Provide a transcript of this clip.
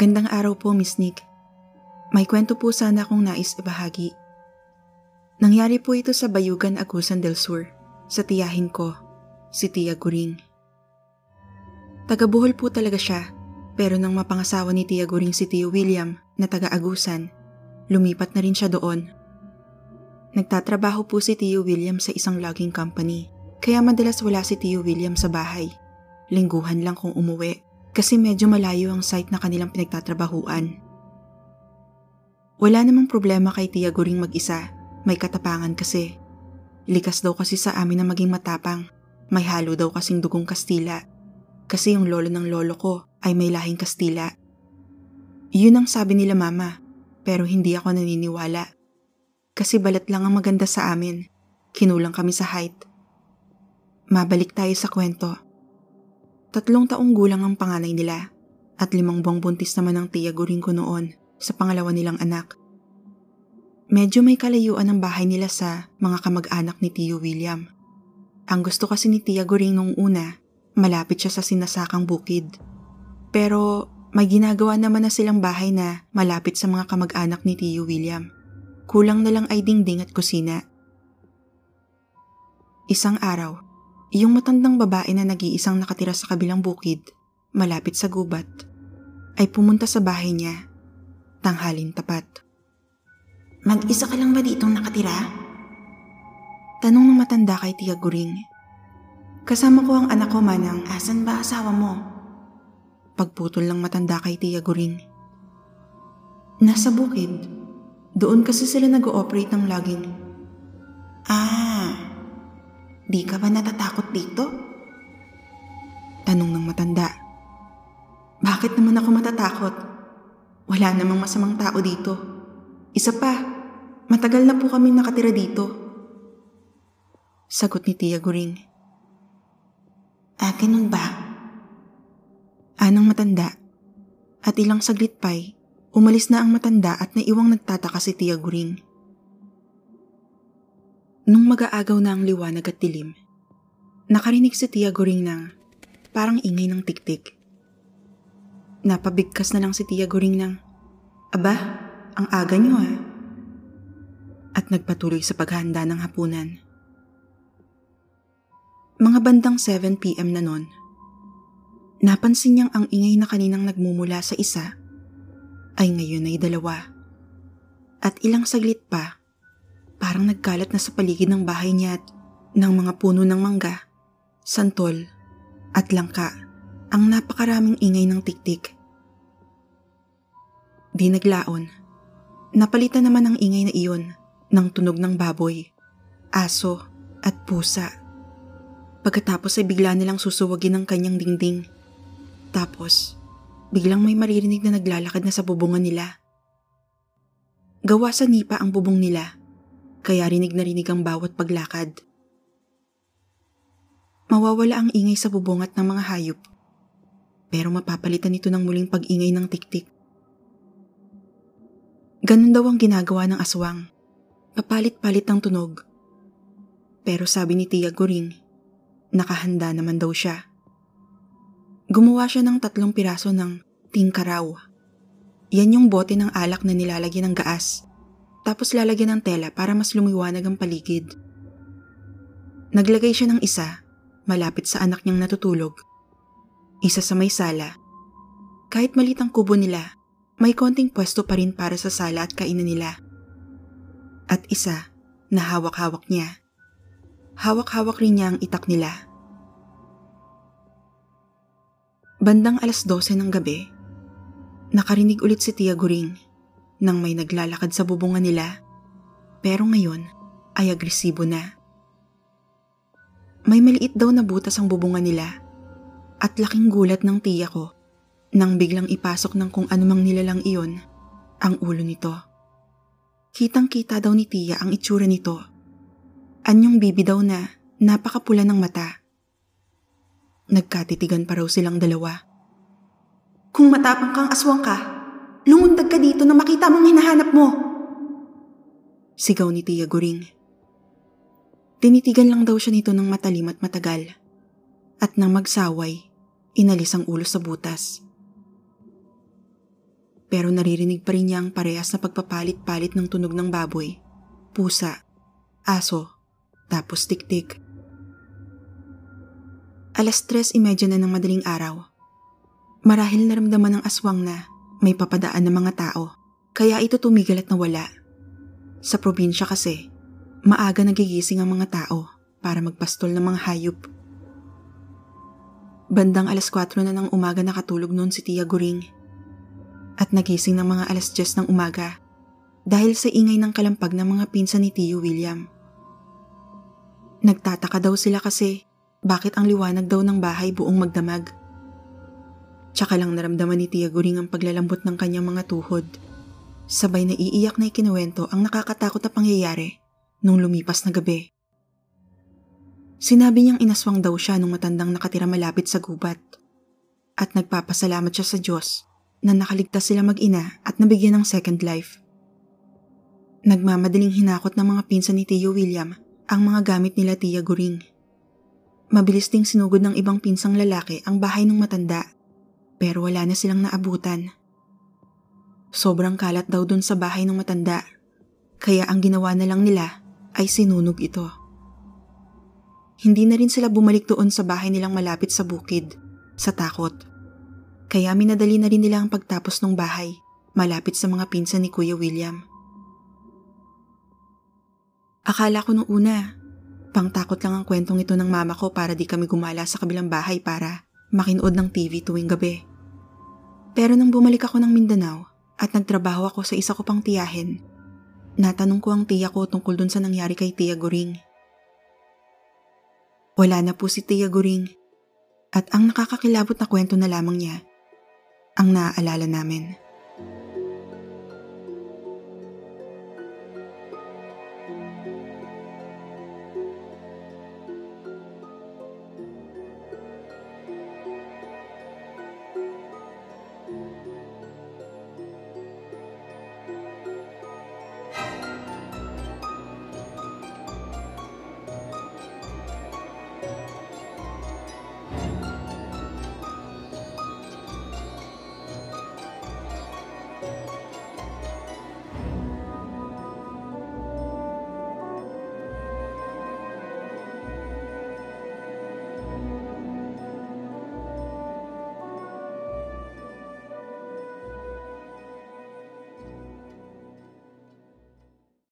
Magandang araw po, Miss Nick. May kwento po sana akong nais ibahagi. Nangyari po ito sa Bayugan, Agusan del Sur, sa tiyahin ko, si Tia Guring. Taga-Buhol po talaga siya, pero nang mapangasawa ni Tia Guring si Tio William na taga-Agusan, lumipat na rin siya doon. Nagtatrabaho po si Tio William sa isang logging company, kaya madalas wala si Tio William sa bahay. Lingguhan lang kung umuwi kasi medyo malayo ang site na kanilang pinagtatrabahuan. Wala namang problema kay Tia Guring mag-isa. May katapangan kasi. Likas daw kasi sa amin na maging matapang. May halo daw kasing dugong Kastila. Kasi yung lolo ng lolo ko ay may lahing Kastila. Yun ang sabi nila mama, pero hindi ako naniniwala. Kasi balat lang ang maganda sa amin. Kinulang kami sa height. Mabalik tayo sa kwento. Tatlong taong gulang ang panganay nila at limang buwang buntis naman ang tiya guring ko noon sa pangalawa nilang anak. Medyo may kalayuan ang bahay nila sa mga kamag-anak ni Tio William. Ang gusto kasi ni Tia Goring nung una, malapit siya sa sinasakang bukid. Pero may ginagawa naman na silang bahay na malapit sa mga kamag-anak ni Tio William. Kulang na lang ay dingding at kusina. Isang araw, yung matandang babae na nag-iisang nakatira sa kabilang bukid, malapit sa gubat, ay pumunta sa bahay niya tanghalin tapat. Mag-isa ka lang ba ditong nakatira? Tanong ng matanda kay Tia Guring. Kasama ko ang anak ko manang, asan ba asawa mo? Pagputol ng matanda kay Tia Guring. Nasa bukid. Doon kasi sila nag-ooperate ng logging. Ah, di ka ba natatakot dito? Tanong ng matanda. Bakit naman ako matatakot? Wala namang masamang tao dito. Isa pa, matagal na po kaming nakatira dito. Sagot ni Tia Guring. Ah, ganun ba? Anang matanda. At ilang saglit pa'y, umalis na ang matanda at naiwang nagtataka si Tia Guring. Nung mag-aagaw na ang liwanag at dilim, nakarinig si Tia Guring ng parang ingay ng tiktik. Napabigkas na lang si Tia Goring ng, Aba, ang aga niyo ah. At nagpatuloy sa paghahanda ng hapunan. Mga bandang 7pm na nun, napansin niyang ang ingay na kaninang nagmumula sa isa ay ngayon ay dalawa. At ilang saglit pa, parang nagkalat na sa paligid ng bahay niya at ng mga puno ng mangga, santol at langka ang napakaraming ingay ng tiktik. Di naglaon. Napalitan naman ang ingay na iyon ng tunog ng baboy, aso at pusa. Pagkatapos ay bigla nilang susuwagin ang kanyang dingding. Tapos, biglang may maririnig na naglalakad na sa bubungan nila. Gawa sa nipa ang bubong nila, kaya rinig na rinig ang bawat paglakad. Mawawala ang ingay sa bubungat ng mga hayop pero mapapalitan ito ng muling pag-ingay ng tiktik. Ganun daw ang ginagawa ng aswang. Papalit-palit ng tunog. Pero sabi ni Tia Goring, nakahanda naman daw siya. Gumawa siya ng tatlong piraso ng tingkaraw. Yan yung bote ng alak na nilalagyan ng gaas. Tapos lalagyan ng tela para mas lumiwanag ang paligid. Naglagay siya ng isa, malapit sa anak niyang natutulog isa sa may sala. Kahit malit ang kubo nila, may konting pwesto pa rin para sa sala at kainan nila. At isa na hawak-hawak niya. Hawak-hawak rin niya ang itak nila. Bandang alas 12 ng gabi, nakarinig ulit si Tia Guring nang may naglalakad sa bubungan nila pero ngayon ay agresibo na. May maliit daw na butas ang bubungan nila at laking gulat ng tiya ko nang biglang ipasok ng kung anumang nilalang iyon ang ulo nito. Kitang kita daw ni tiya ang itsura nito. Anyong bibi daw na napakapula ng mata. Nagkatitigan pa raw silang dalawa. Kung matapang kang aswang ka, lumundag ka dito na makita mong hinahanap mo. Sigaw ni Tia Guring. Tinitigan lang daw siya nito ng matalim at matagal. At nang magsaway, inalis ang ulo sa butas. pero naririnig pa rin niya ang parehas na pagpapalit-palit ng tunog ng baboy, pusa, aso, tapos tiktik. Alas 3.30 na ng madaling araw. Marahil naramdaman ng aswang na may papadaan ng mga tao, kaya ito tumigil at nawala. Sa probinsya kasi, maaga nagigising ang mga tao para magpastol ng mga hayop. Bandang alas 4 na ng umaga nakatulog noon si Tia Guring at nagising ng mga alas 10 ng umaga dahil sa ingay ng kalampag ng mga pinsan ni Tio William. Nagtataka daw sila kasi bakit ang liwanag daw ng bahay buong magdamag. Tsaka lang naramdaman ni Tia Guring ang paglalambot ng kanyang mga tuhod. Sabay na iiyak na ikinuwento ang nakakatakot na pangyayari nung lumipas na gabi. Sinabi niyang inaswang daw siya nung matandang nakatira malapit sa gubat at nagpapasalamat siya sa Diyos na nakaligtas sila mag-ina at nabigyan ng second life. Nagmamadaling hinakot ng mga pinsan ni Tio William ang mga gamit nila Tia Guring. Mabilis ding sinugod ng ibang pinsang lalaki ang bahay ng matanda pero wala na silang naabutan. Sobrang kalat daw dun sa bahay ng matanda kaya ang ginawa na lang nila ay sinunog ito. Hindi na rin sila bumalik doon sa bahay nilang malapit sa bukid sa takot kaya minadali na rin nila ang pagtapos ng bahay, malapit sa mga pinsan ni Kuya William. Akala ko nung una, pangtakot lang ang kwentong ito ng mama ko para di kami gumala sa kabilang bahay para makinood ng TV tuwing gabi. Pero nang bumalik ako ng Mindanao at nagtrabaho ako sa isa ko pang tiyahin, natanong ko ang tiya ko tungkol dun sa nangyari kay Tia Guring. Wala na po si Tia Guring at ang nakakakilabot na kwento na lamang niya ang naaalala namin.